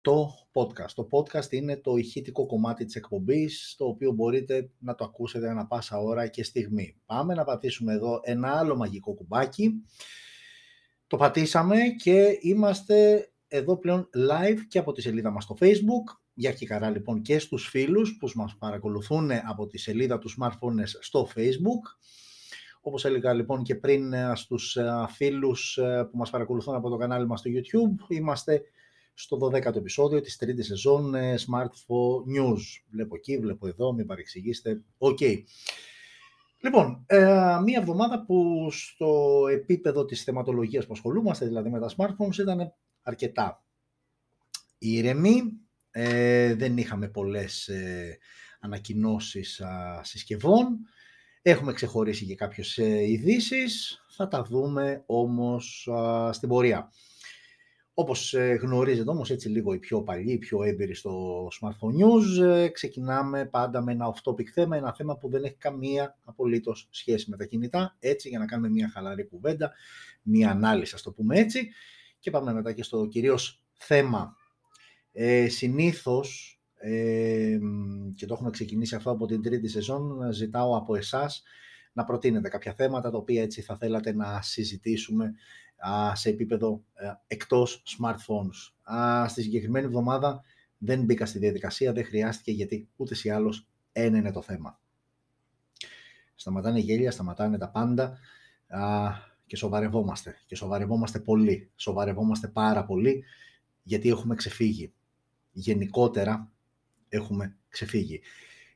το podcast. Το podcast είναι το ηχητικό κομμάτι της εκπομπής, το οποίο μπορείτε να το ακούσετε ανα πάσα ώρα και στιγμή. Πάμε να πατήσουμε εδώ ένα άλλο μαγικό κουμπάκι. Το πατήσαμε και είμαστε εδώ πλέον live και από τη σελίδα μας στο Facebook. Για και χαρά λοιπόν και στους φίλους που μας παρακολουθούν από τη σελίδα του smartphones στο Facebook. Όπως έλεγα λοιπόν και πριν ε, στους ε, φίλους ε, που μας παρακολουθούν από το κανάλι μας στο YouTube, είμαστε στο 12ο επεισόδιο της τρίτης σεζόν Smartphone News. Βλέπω εκεί, βλέπω εδώ, μην παρεξηγήσετε. OK. Okay. Λοιπόν, μία εβδομάδα που στο επίπεδο της θεματολογίας που ασχολούμαστε, δηλαδή με τα smartphones, ήταν αρκετά ήρεμη. Ε, δεν είχαμε πολλές ε, ανακοινώσεις συσκευών. Έχουμε ξεχωρίσει και κάποιες ε, ειδήσεις. Θα τα δούμε όμως στην πορεία. Όπως ε, γνωρίζετε όμως έτσι λίγο οι πιο παλιοί, οι πιο έμπειροι στο Smartphone News, ε, ξεκινάμε πάντα με ένα off-topic θέμα, ένα θέμα που δεν έχει καμία απολύτως σχέση με τα κινητά, έτσι για να κάνουμε μια χαλαρή κουβέντα, μια ανάλυση, ας το πούμε έτσι, και πάμε μετά και στο κυρίως θέμα. Ε, συνήθως, ε, και το έχουμε ξεκινήσει αυτό από την τρίτη σεζόν, ζητάω από εσάς να προτείνετε κάποια θέματα τα οποία έτσι θα θέλατε να συζητήσουμε σε επίπεδο ε, εκτός smartphones. Στη συγκεκριμένη εβδομάδα δεν μπήκα στη διαδικασία, δεν χρειάστηκε γιατί ούτε ή άλλως ένα είναι το θέμα. Σταματάνε γέλια, σταματάνε τα πάντα και σοβαρευόμαστε. Και σοβαρευόμαστε πολύ. Σοβαρευόμαστε πάρα πολύ γιατί έχουμε ξεφύγει. Γενικότερα έχουμε ξεφύγει.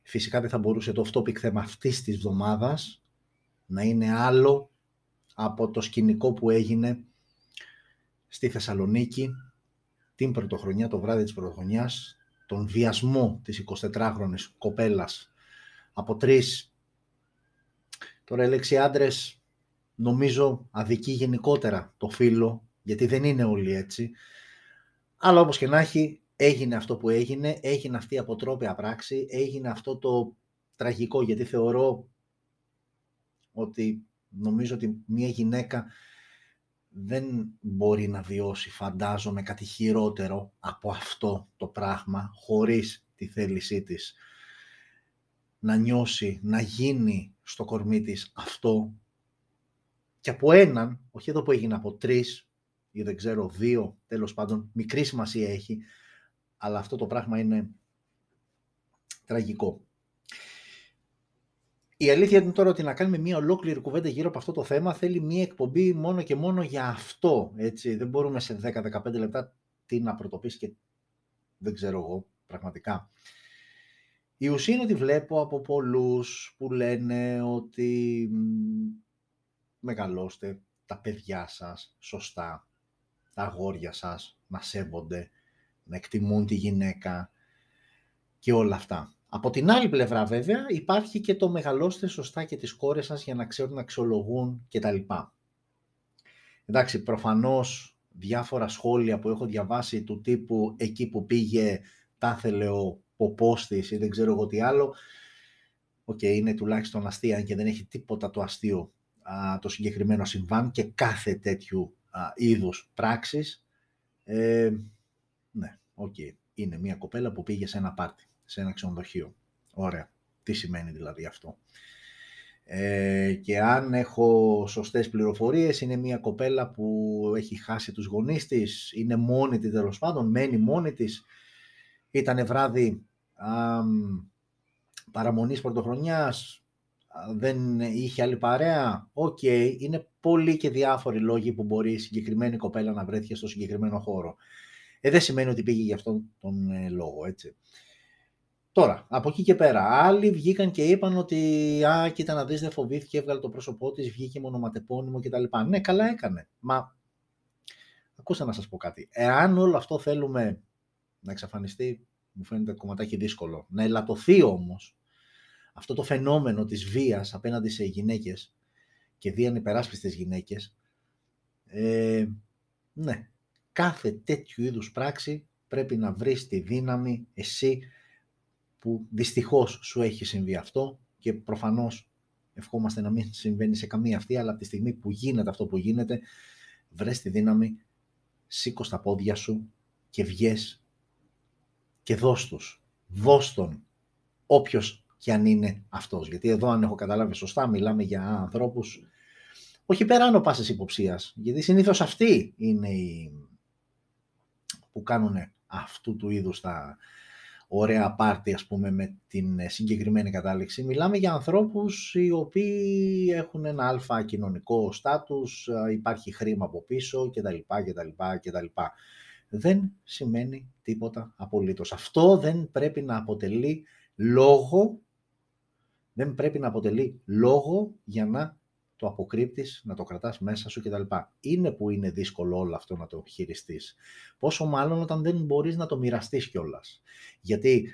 Φυσικά δεν θα μπορούσε το off-topic θέμα αυτής της εβδομάδας να είναι άλλο από το σκηνικό που έγινε στη Θεσσαλονίκη την πρωτοχρονιά, το βράδυ της πρωτοχρονιάς, τον βιασμό της 24χρονης κοπέλας από τρεις, τώρα η λέξη άντρες, νομίζω αδικεί γενικότερα το φίλο, γιατί δεν είναι όλοι έτσι, αλλά όπως και να έχει, έγινε αυτό που έγινε, έγινε αυτή η αποτρόπια πράξη, έγινε αυτό το τραγικό, γιατί θεωρώ ότι νομίζω ότι μια γυναίκα δεν μπορεί να βιώσει, φαντάζομαι, κάτι χειρότερο από αυτό το πράγμα, χωρίς τη θέλησή της. Να νιώσει, να γίνει στο κορμί της αυτό και από έναν, όχι εδώ που έγινε από τρεις ή δεν ξέρω δύο, τέλος πάντων, μικρή σημασία έχει, αλλά αυτό το πράγμα είναι τραγικό. Η αλήθεια είναι τώρα ότι να κάνουμε μια ολόκληρη κουβέντα γύρω από αυτό το θέμα θέλει μια εκπομπή μόνο και μόνο για αυτό. Έτσι. Δεν μπορούμε σε 10-15 λεπτά τι να πρωτοποιήσει και δεν ξέρω εγώ πραγματικά. Η ουσία είναι ότι βλέπω από πολλούς που λένε ότι μεγαλώστε τα παιδιά σας σωστά, τα αγόρια σας να σέβονται, να εκτιμούν τη γυναίκα και όλα αυτά. Από την άλλη πλευρά βέβαια υπάρχει και το μεγαλώστε σωστά και τις κόρες σας για να ξέρουν να αξιολογούν κτλ. Εντάξει, προφανώς διάφορα σχόλια που έχω διαβάσει του τύπου εκεί που πήγε τα ήθελε ο ποπός της ή δεν ξέρω εγώ τι άλλο. Οκ, είναι τουλάχιστον αστεία και δεν έχει τίποτα το αστείο α, το συγκεκριμένο συμβάν και κάθε τέτοιου α, είδους πράξης. Ε, ναι, οκ, είναι μια κοπέλα που πήγε σε ένα πάρτι σε ένα ξενοδοχείο. Ωραία. Τι σημαίνει δηλαδή αυτό. Ε, και αν έχω σωστές πληροφορίες, είναι μια κοπέλα που έχει χάσει τους γονείς της, είναι μόνη της τέλος πάντων, μένει μόνη της. Ήτανε βράδυ α, παραμονής πρωτοχρονιάς, δεν είχε άλλη παρέα. Οκ, είναι πολλοί και διάφοροι λόγοι που μπορεί η συγκεκριμένη κοπέλα να βρέθηκε στο συγκεκριμένο χώρο. Ε, δεν σημαίνει ότι πήγε γι' αυτόν τον ε, λόγο, έτσι. Τώρα, από εκεί και πέρα, άλλοι βγήκαν και είπαν ότι «Α, κοίτα να δεις, δεν φοβήθηκε, έβγαλε το πρόσωπό της, βγήκε με ονοματεπώνυμο κτλ». Ναι, καλά έκανε. Μα, ακούστε να σας πω κάτι. Εάν όλο αυτό θέλουμε να εξαφανιστεί, μου φαίνεται κομματάκι δύσκολο. Να ελαττωθεί όμως αυτό το φαινόμενο της βίας απέναντι σε γυναίκες και δι' ανυπεράσπιστες γυναίκες, ε, ναι, κάθε τέτοιου είδους πράξη πρέπει να βρεις τη δύναμη εσύ που δυστυχώς σου έχει συμβεί αυτό και προφανώς ευχόμαστε να μην συμβαίνει σε καμία αυτή, αλλά από τη στιγμή που γίνεται αυτό που γίνεται, βρες τη δύναμη, σήκω στα πόδια σου και βγες και δώσ' τους. Δώσ' τον όποιος και αν είναι αυτός. Γιατί εδώ αν έχω καταλάβει σωστά μιλάμε για ανθρώπους όχι πέραν ο πάσης υποψίας. Γιατί συνήθως αυτοί είναι οι που κάνουν αυτού του είδους τα ωραία πάρτι ας πούμε με την συγκεκριμένη κατάληξη. Μιλάμε για ανθρώπους οι οποίοι έχουν ένα αλφα κοινωνικό στάτους, υπάρχει χρήμα από πίσω κτλ. κτλ, κτλ. Δεν σημαίνει τίποτα απολύτως. Αυτό δεν πρέπει να αποτελεί λόγο δεν πρέπει να αποτελεί λόγο για να το αποκρύπτεις, να το κρατάς μέσα σου κτλ. Είναι που είναι δύσκολο όλο αυτό να το χειριστείς. Πόσο μάλλον όταν δεν μπορείς να το μοιραστείς κιόλας. Γιατί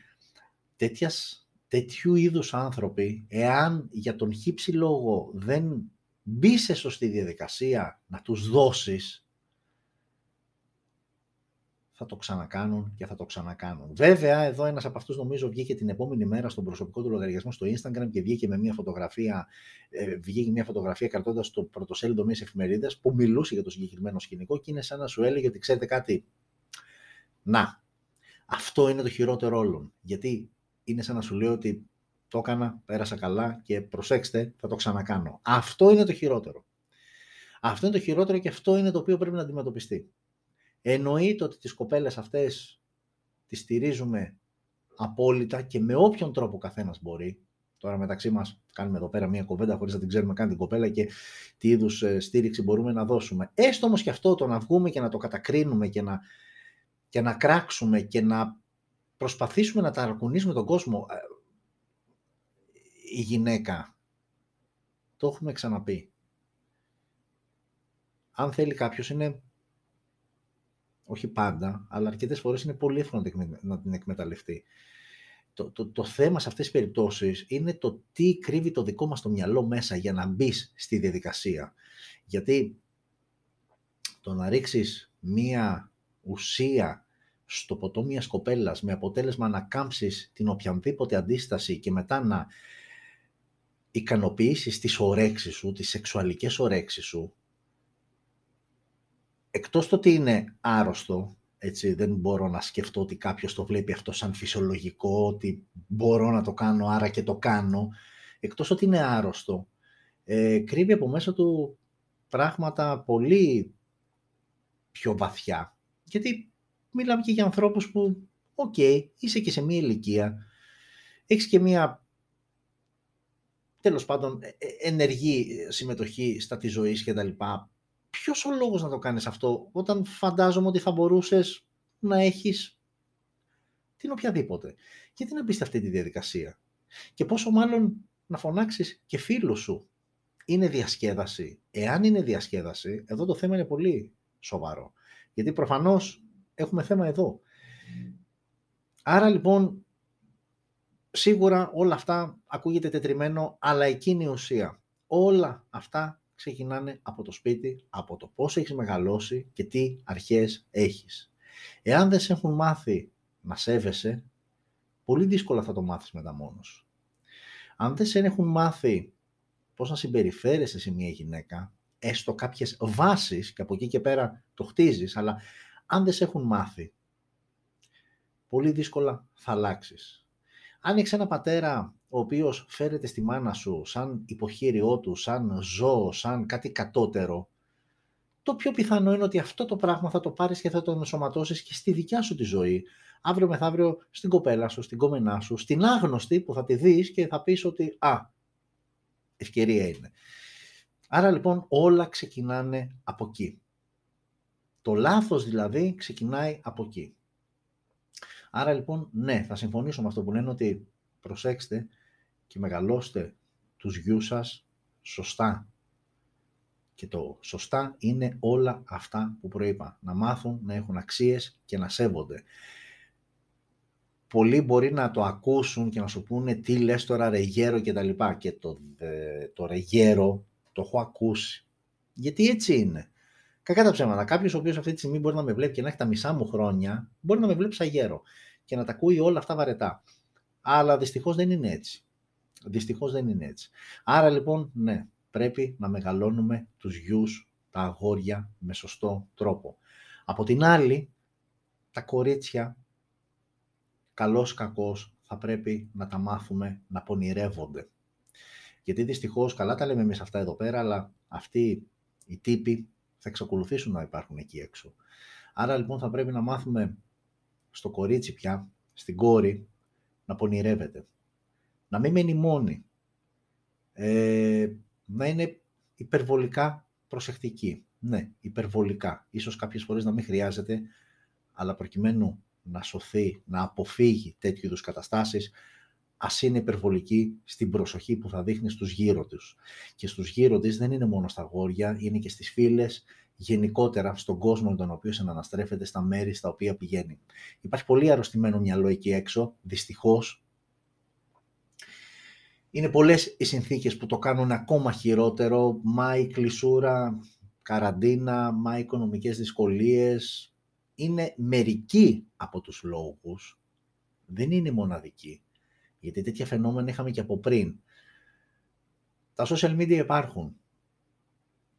τέτοιας, τέτοιου είδους άνθρωποι, εάν για τον χύψη λόγο δεν μπει σε σωστή διαδικασία να τους δώσεις, θα το ξανακάνουν και θα το ξανακάνουν. Βέβαια, εδώ ένας από αυτούς νομίζω βγήκε την επόμενη μέρα στον προσωπικό του λογαριασμό στο Instagram και βγήκε με μια φωτογραφία, ε, βγήκε μια φωτογραφία κρατώντας το πρωτοσέλιδο μιας εφημερίδας που μιλούσε για το συγκεκριμένο σκηνικό και είναι σαν να σου έλεγε ότι ξέρετε κάτι, να, αυτό είναι το χειρότερο όλων. Γιατί είναι σαν να σου λέει ότι το έκανα, πέρασα καλά και προσέξτε, θα το ξανακάνω. Αυτό είναι το χειρότερο. Αυτό είναι το χειρότερο και αυτό είναι το οποίο πρέπει να αντιμετωπιστεί. Εννοείται ότι τις κοπέλες αυτές τις στηρίζουμε απόλυτα και με όποιον τρόπο καθένας μπορεί. Τώρα μεταξύ μας κάνουμε εδώ πέρα μία κοβέντα χωρίς να την ξέρουμε καν την κοπέλα και τι είδους ε, στήριξη μπορούμε να δώσουμε. Έστω όμως και αυτό το να βγούμε και να το κατακρίνουμε και να, και να κράξουμε και να προσπαθήσουμε να ταρακουνήσουμε τον κόσμο. Ε, η γυναίκα, το έχουμε ξαναπεί. Αν θέλει κάποιος είναι όχι πάντα, αλλά αρκετές φορές είναι πολύ εύκολο να την εκμεταλλευτεί. Το, το, το θέμα σε αυτές τις περιπτώσεις είναι το τι κρύβει το δικό μας το μυαλό μέσα για να μπεις στη διαδικασία. Γιατί το να ρίξεις μία ουσία στο ποτό μιας κοπέλας με αποτέλεσμα να κάμψεις την οποιαδήποτε αντίσταση και μετά να ικανοποιήσεις τις ορέξεις σου, τις σεξουαλικές ορέξεις σου, εκτός το ότι είναι άρρωστο, έτσι, δεν μπορώ να σκεφτώ ότι κάποιος το βλέπει αυτό σαν φυσιολογικό, ότι μπορώ να το κάνω, άρα και το κάνω, εκτός ότι είναι άρρωστο, ε, κρύβει από μέσα του πράγματα πολύ πιο βαθιά. Γιατί μιλάμε και για ανθρώπους που, οκ, είσαι και σε μία ηλικία, έχεις και μία τέλος πάντων ε, ε, ενεργή συμμετοχή στα της ζωής και τα λοιπά, Ποιος ο λόγος να το κάνεις αυτό, όταν φαντάζομαι ότι θα μπορούσες να έχεις την οποιαδήποτε. Γιατί να μπεις σε αυτή τη διαδικασία; Και πόσο μάλλον να φωνάξεις και φίλους σου. Είναι διασκέδαση. Εάν είναι διασκέδαση, εδώ το θέμα είναι πολύ σοβαρό. Γιατί προφανώς έχουμε θέμα εδώ. Άρα λοιπόν, σίγουρα όλα αυτά ακούγεται τετριμένο, αλλά εκείνη η ουσία. Όλα αυτά ξεκινάνε από το σπίτι, από το πώς έχεις μεγαλώσει και τι αρχές έχεις. Εάν δεν σε έχουν μάθει να σέβεσαι, πολύ δύσκολα θα το μάθεις μετά μόνος. Αν δεν σε έχουν μάθει πώς να συμπεριφέρεσαι σε μια γυναίκα, έστω κάποιες βάσεις και από εκεί και πέρα το χτίζεις, αλλά αν δεν σε έχουν μάθει, πολύ δύσκολα θα αλλάξεις. Αν έχεις ένα πατέρα ο οποίος φέρεται στη μάνα σου σαν υποχείριό του, σαν ζώο, σαν κάτι κατώτερο, το πιο πιθανό είναι ότι αυτό το πράγμα θα το πάρεις και θα το ενσωματώσεις και στη δικιά σου τη ζωή. Αύριο μεθαύριο στην κοπέλα σου, στην κόμενά σου, στην άγνωστη που θα τη δεις και θα πεις ότι «Α, ευκαιρία είναι». Άρα λοιπόν όλα ξεκινάνε από εκεί. Το λάθος δηλαδή ξεκινάει από εκεί. Άρα λοιπόν, ναι, θα συμφωνήσω με αυτό που λένε ότι προσέξτε, και μεγαλώστε τους γιους σας σωστά. Και το σωστά είναι όλα αυτά που προείπα. Να μάθουν, να έχουν αξίες και να σέβονται. Πολλοί μπορεί να το ακούσουν και να σου πούνε τι λες τώρα ρεγέρο και τα λοιπά. Και το, το ρεγέρο το έχω ακούσει. Γιατί έτσι είναι. Κακά τα ψέματα. Κάποιος ο οποίος αυτή τη στιγμή μπορεί να με βλέπει και να έχει τα μισά μου χρόνια, μπορεί να με βλέπει σαν γέρο και να τα ακούει όλα αυτά βαρετά. Αλλά δυστυχώς δεν είναι έτσι. Δυστυχώς δεν είναι έτσι. Άρα λοιπόν, ναι, πρέπει να μεγαλώνουμε τους γιους, τα αγόρια με σωστό τρόπο. Από την άλλη, τα κορίτσια καλός κακός, θα πρέπει να τα μάθουμε να πονηρεύονται. Γιατί δυστυχώς, καλά τα λέμε εμείς αυτά εδώ πέρα, αλλά αυτοί οι τύποι θα εξακολουθήσουν να υπάρχουν εκεί έξω. Άρα λοιπόν θα πρέπει να μάθουμε στο κορίτσι πια, στην κόρη, να πονηρεύεται. Να μην μένει μόνη. Ε, να είναι υπερβολικά προσεκτική. Ναι, υπερβολικά. Ίσως κάποιες φορές να μην χρειάζεται, αλλά προκειμένου να σωθεί, να αποφύγει τέτοιου είδους καταστάσεις, ας είναι υπερβολική στην προσοχή που θα δείχνει στους γύρω τους. Και στους γύρω της δεν είναι μόνο στα γόρια, είναι και στις φίλες, γενικότερα στον κόσμο με τον οποίο συναναστρέφεται, στα μέρη στα οποία πηγαίνει. Υπάρχει πολύ αρρωστημένο μυαλό εκεί έξω, δυστυχώς. Είναι πολλές οι συνθήκες που το κάνουν ακόμα χειρότερο, μα η κλεισούρα, καραντίνα, μα οι οικονομικές δυσκολίες, είναι μερικοί από τους λόγους, δεν είναι μοναδικοί. Γιατί τέτοια φαινόμενα είχαμε και από πριν. Τα social media υπάρχουν.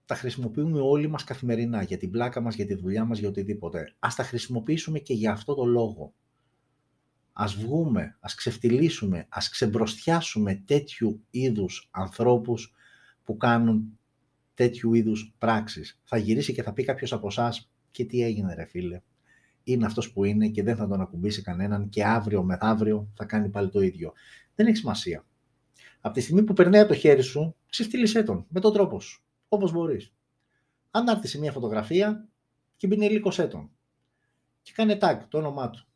Τα χρησιμοποιούμε όλοι μας καθημερινά για την πλάκα μας, για τη δουλειά μας, για οτιδήποτε. Ας τα χρησιμοποιήσουμε και για αυτό το λόγο. Ας βγούμε, ας ξεφτυλίσουμε, ας ξεμπροστιάσουμε τέτοιου είδους ανθρώπους που κάνουν τέτοιου είδους πράξεις. Θα γυρίσει και θα πει κάποιος από εσάς και τι έγινε ρε φίλε; Είναι αυτός που είναι και δεν θα τον ακουμπήσει κανέναν και αύριο μεθαύριο θα κάνει πάλι το ίδιο. Δεν έχει σημασία. Από τη στιγμή που περνάει από το χέρι σου, ξεφτύλισέ τον με τον τρόπο σου, όπως μπορείς. Αν έρθει σε μια φωτογραφία και μπει λύκωσέ τον και κάνε tag το όνομά του.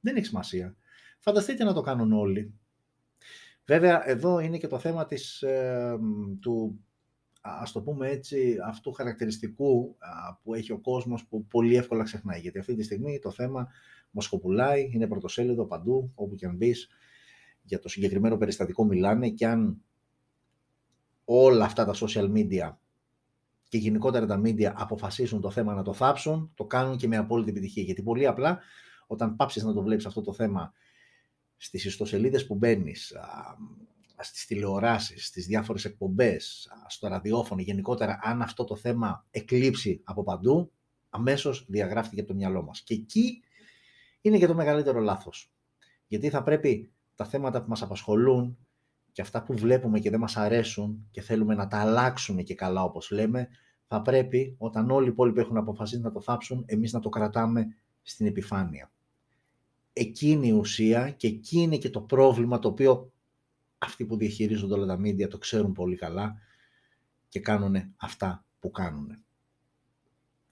Δεν έχει σημασία. Φανταστείτε να το κάνουν όλοι. Βέβαια, εδώ είναι και το θέμα της, ε, του ας το πούμε έτσι, αυτού χαρακτηριστικού που έχει ο κόσμος που πολύ εύκολα ξεχνάει. Γιατί αυτή τη στιγμή το θέμα μοσχοπουλάει, είναι πρωτοσέλιδο παντού, όπου και αν μπεις, για το συγκεκριμένο περιστατικό μιλάνε και αν όλα αυτά τα social media και γενικότερα τα media αποφασίσουν το θέμα να το θάψουν, το κάνουν και με απόλυτη επιτυχία. Γιατί πολύ απλά, όταν πάψεις να το βλέπεις αυτό το θέμα στις ιστοσελίδες που μπαίνεις, στις τηλεοράσεις, στις διάφορες εκπομπές, στο ραδιόφωνο γενικότερα, αν αυτό το θέμα εκλείψει από παντού, αμέσως διαγράφτηκε από το μυαλό μας. Και εκεί είναι και το μεγαλύτερο λάθος. Γιατί θα πρέπει τα θέματα που μας απασχολούν και αυτά που βλέπουμε και δεν μας αρέσουν και θέλουμε να τα αλλάξουμε και καλά όπως λέμε, θα πρέπει όταν όλοι οι υπόλοιποι έχουν αποφασίσει να το θάψουν, εμείς να το κρατάμε στην επιφάνεια. Εκείνη η ουσία και εκεί είναι και το πρόβλημα το οποίο αυτοί που διαχειρίζονται όλα τα media το ξέρουν πολύ καλά και κάνουν αυτά που κάνουν.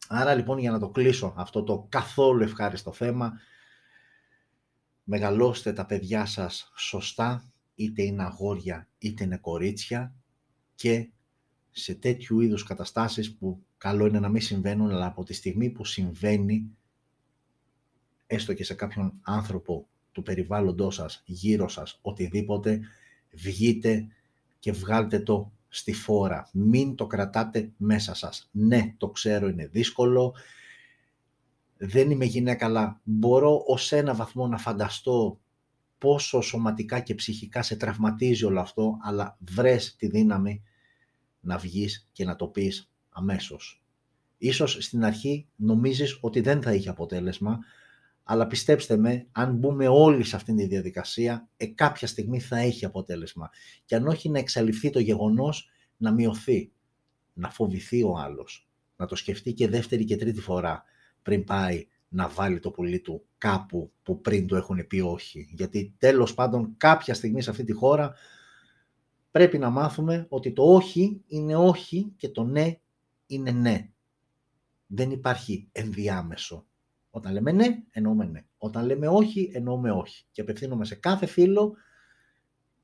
Άρα λοιπόν για να το κλείσω αυτό το καθόλου ευχάριστο θέμα, μεγαλώστε τα παιδιά σας σωστά, είτε είναι αγόρια είτε είναι κορίτσια και σε τέτοιου είδους καταστάσεις που καλό είναι να μην συμβαίνουν, αλλά από τη στιγμή που συμβαίνει, έστω και σε κάποιον άνθρωπο του περιβάλλοντός σας, γύρω σας, οτιδήποτε, βγείτε και βγάλτε το στη φόρα. Μην το κρατάτε μέσα σας. Ναι, το ξέρω είναι δύσκολο. Δεν είμαι γυναίκα, αλλά μπορώ ως ένα βαθμό να φανταστώ πόσο σωματικά και ψυχικά σε τραυματίζει όλο αυτό, αλλά βρες τη δύναμη να βγεις και να το πεις αμέσως. Ίσως στην αρχή νομίζεις ότι δεν θα είχε αποτέλεσμα, αλλά πιστέψτε με, αν μπούμε όλοι σε αυτήν τη διαδικασία, ε, κάποια στιγμή θα έχει αποτέλεσμα. Και αν όχι να εξαλειφθεί το γεγονός, να μειωθεί, να φοβηθεί ο άλλος, να το σκεφτεί και δεύτερη και τρίτη φορά πριν πάει να βάλει το πουλί του κάπου που πριν του έχουν πει όχι. Γιατί τέλος πάντων κάποια στιγμή σε αυτή τη χώρα πρέπει να μάθουμε ότι το όχι είναι όχι και το ναι είναι ναι. Δεν υπάρχει ενδιάμεσο. Όταν λέμε ναι, εννοούμε ναι. Όταν λέμε όχι, εννοούμε όχι. Και απευθύνομαι σε κάθε φίλο,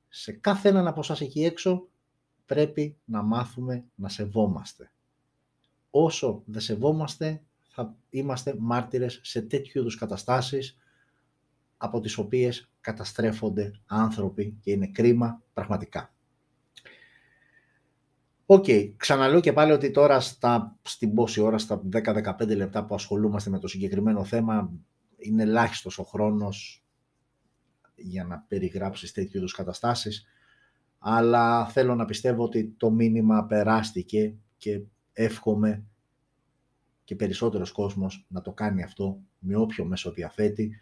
σε κάθε έναν από εσάς εκεί έξω, πρέπει να μάθουμε να σεβόμαστε. Όσο δεν σεβόμαστε, θα είμαστε μάρτυρες σε τέτοιου είδους καταστάσεις από τις οποίες καταστρέφονται άνθρωποι και είναι κρίμα πραγματικά. OK, okay. ξαναλέω και πάλι ότι τώρα στα, στην πόση ώρα, στα 10-15 λεπτά που ασχολούμαστε με το συγκεκριμένο θέμα, είναι ελάχιστος ο χρόνος για να περιγράψεις τέτοιου είδους καταστάσεις, αλλά θέλω να πιστεύω ότι το μήνυμα περάστηκε και εύχομαι και περισσότερος κόσμος να το κάνει αυτό με όποιο μέσο διαθέτει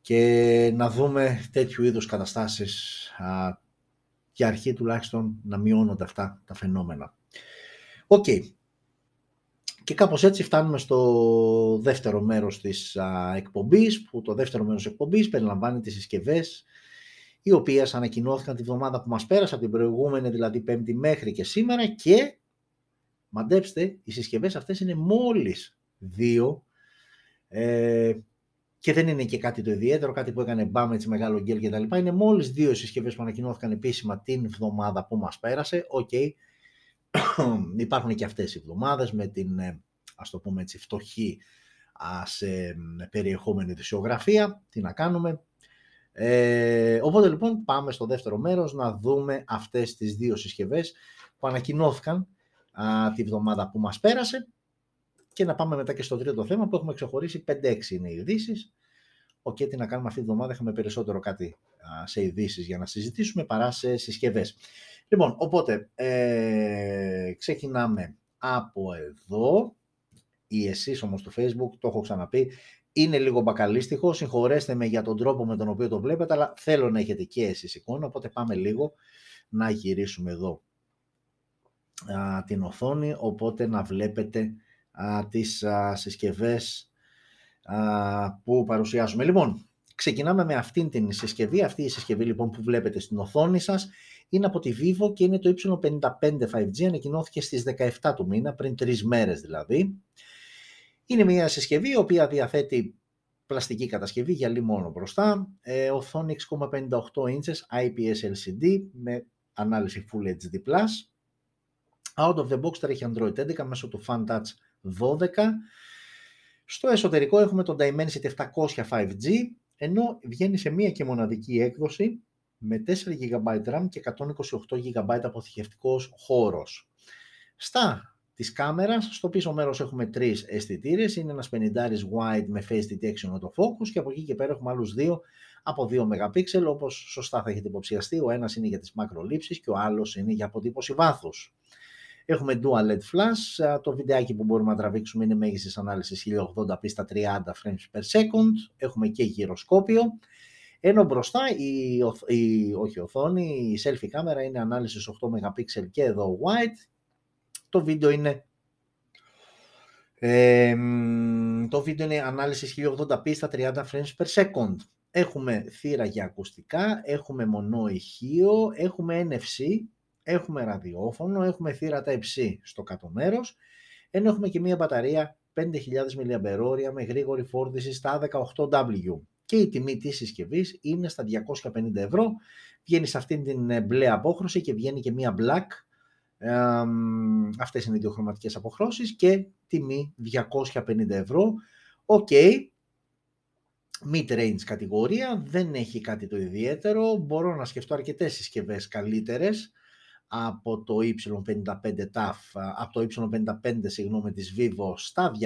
και να δούμε τέτοιου είδους καταστάσεις α, για αρχή τουλάχιστον να μειώνονται αυτά τα φαινόμενα. Οκ. Και κάπως έτσι φτάνουμε στο δεύτερο μέρος της α, εκπομπής, που το δεύτερο μέρος της εκπομπής περιλαμβάνει τις συσκευές οι οποίες ανακοινώθηκαν τη βδομάδα που μας πέρασε, από την προηγούμενη δηλαδή πέμπτη μέχρι και σήμερα και μαντέψτε, οι συσκευές αυτές είναι μόλις δύο ε, και δεν είναι και κάτι το ιδιαίτερο, κάτι που έκανε μπαμ έτσι μεγάλο γκελ και τα λοιπά. Είναι μόλις δύο συσκευές που ανακοινώθηκαν επίσημα την βδομάδα που μας πέρασε. OK, okay. υπάρχουν και αυτές οι εβδομάδες με την, ε, ας το πούμε έτσι, φτωχή σε περιεχόμενο ειδησεογραφία. Τι να κάνουμε, ε, οπότε λοιπόν πάμε στο δεύτερο μέρος να δούμε αυτές τις δύο συσκευές που ανακοινώθηκαν α, τη βδομάδα που μας πέρασε και να πάμε μετά και στο τρίτο θέμα που έχουμε ξεχωρίσει 5-6 είναι οι ειδήσεις. Οκ, τι να κάνουμε αυτή τη βδομάδα, είχαμε περισσότερο κάτι α, σε ειδήσεις για να συζητήσουμε παρά σε συσκευές. Λοιπόν, οπότε ε, ξεκινάμε από εδώ ή εσείς όμως στο facebook, το έχω ξαναπεί, είναι λίγο μπακαλίστικο, συγχωρέστε με για τον τρόπο με τον οποίο το βλέπετε, αλλά θέλω να έχετε και εσείς εικόνα, οπότε πάμε λίγο να γυρίσουμε εδώ α, την οθόνη, οπότε να βλέπετε α, τις α, συσκευές που παρουσιάζουμε. Λοιπόν, ξεκινάμε με αυτήν την συσκευή, αυτή η συσκευή λοιπόν που βλέπετε στην οθόνη σας, είναι από τη Vivo και είναι το Y55 5G, ανακοινώθηκε στις 17 του μήνα, πριν τρεις μέρες δηλαδή. Είναι μια συσκευή η οποία διαθέτει πλαστική κατασκευή, γυαλί μόνο μπροστά, ε, οθόνη 6,58 inches IPS LCD με ανάλυση Full HD+. Out of the box τρέχει Android 11 μέσω του FunTouch 12. Στο εσωτερικό έχουμε το Dimensity 700 5G, ενώ βγαίνει σε μία και μοναδική έκδοση με 4 GB RAM και 128 GB αποθηκευτικός χώρος. Στα της κάμερας. Στο πίσω μέρος έχουμε τρεις αισθητήρες. Είναι ένας 50 wide με face detection autofocus και από εκεί και πέρα έχουμε άλλους δύο από 2 MP όπως σωστά θα έχετε υποψιαστεί. Ο ένας είναι για τις μακρολήψεις και ο άλλος είναι για αποτύπωση βάθους. Έχουμε dual LED flash, το βιντεάκι που μπορούμε να τραβήξουμε είναι μέγιστης ανάλυσης 1080p στα 30 frames per second, έχουμε και γυροσκόπιο, ενώ μπροστά η, η, όχι οθόνη, η selfie κάμερα είναι ανάλυσης 8 MP και εδώ wide. Το βίντεο είναι το βίντεο είναι ανάλυσης 1080p στα 30 frames per second. Έχουμε θύρα για ακουστικά, έχουμε μονό ηχείο, έχουμε NFC, έχουμε ραδιόφωνο, έχουμε θύρα Type-C στο κάτω μέρος, ενώ έχουμε και μία μπαταρία 5.000 mAh με γρήγορη φόρτιση στα 18W. Και η τιμή της συσκευής είναι στα 250 ευρώ, βγαίνει σε αυτήν την ε, μπλε απόχρωση και βγαίνει και μία black ε, αυτές είναι οι δύο χρωματικές αποχρώσεις και τιμή 250 ευρώ. OK, okay. mid-range κατηγορία, δεν έχει κάτι το ιδιαίτερο. Μπορώ να σκεφτώ αρκετές συσκευές καλύτερες από το Y55 TAF, από το Y55 συγγνώμη της Vivo στα 250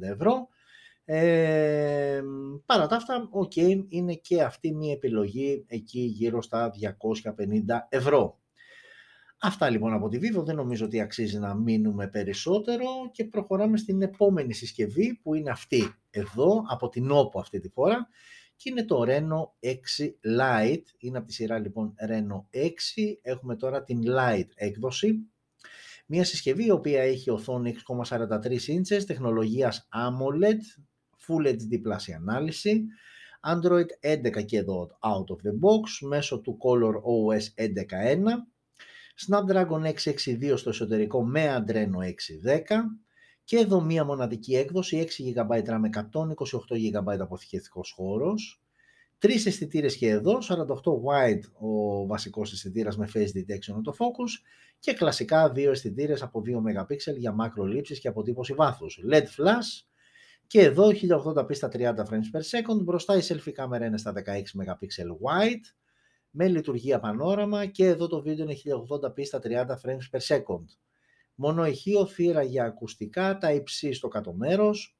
ευρώ. Ε, παρά τα αυτά, ok, είναι και αυτή μια επιλογή εκεί γύρω στα 250 ευρώ. Αυτά λοιπόν από τη Vivo, δεν νομίζω ότι αξίζει να μείνουμε περισσότερο και προχωράμε στην επόμενη συσκευή που είναι αυτή εδώ, από την OPPO αυτή τη φορά και είναι το Reno 6 Lite, είναι από τη σειρά λοιπόν Reno 6, έχουμε τώρα την Lite έκδοση, μια συσκευή η οποία έχει οθόνη 6,43 inches, τεχνολογίας AMOLED, Full HD Plus ανάλυση, Android 11 και εδώ out of the box, μέσω του Color OS 11.1, Snapdragon 662 στο εσωτερικό με Adreno 610 και εδώ μία μοναδική έκδοση 6 GB RAM με 128 GB αποθηκευτικός χώρος Τρεις αισθητήρες και εδώ, 48 wide ο βασικός αισθητήρας με face detection autofocus και κλασικά δύο αισθητήρες από 2 MP για μάκρο λήψης και αποτύπωση βάθους. LED flash και εδώ 1080p στα 30 frames per second, μπροστά η selfie κάμερα είναι στα 16 MP wide με λειτουργία πανόραμα και εδώ το βίντεο είναι 1080p στα 30 frames per second. Μόνο ηχείο, θύρα για ακουστικά, τα υψί στο κάτω μέρος.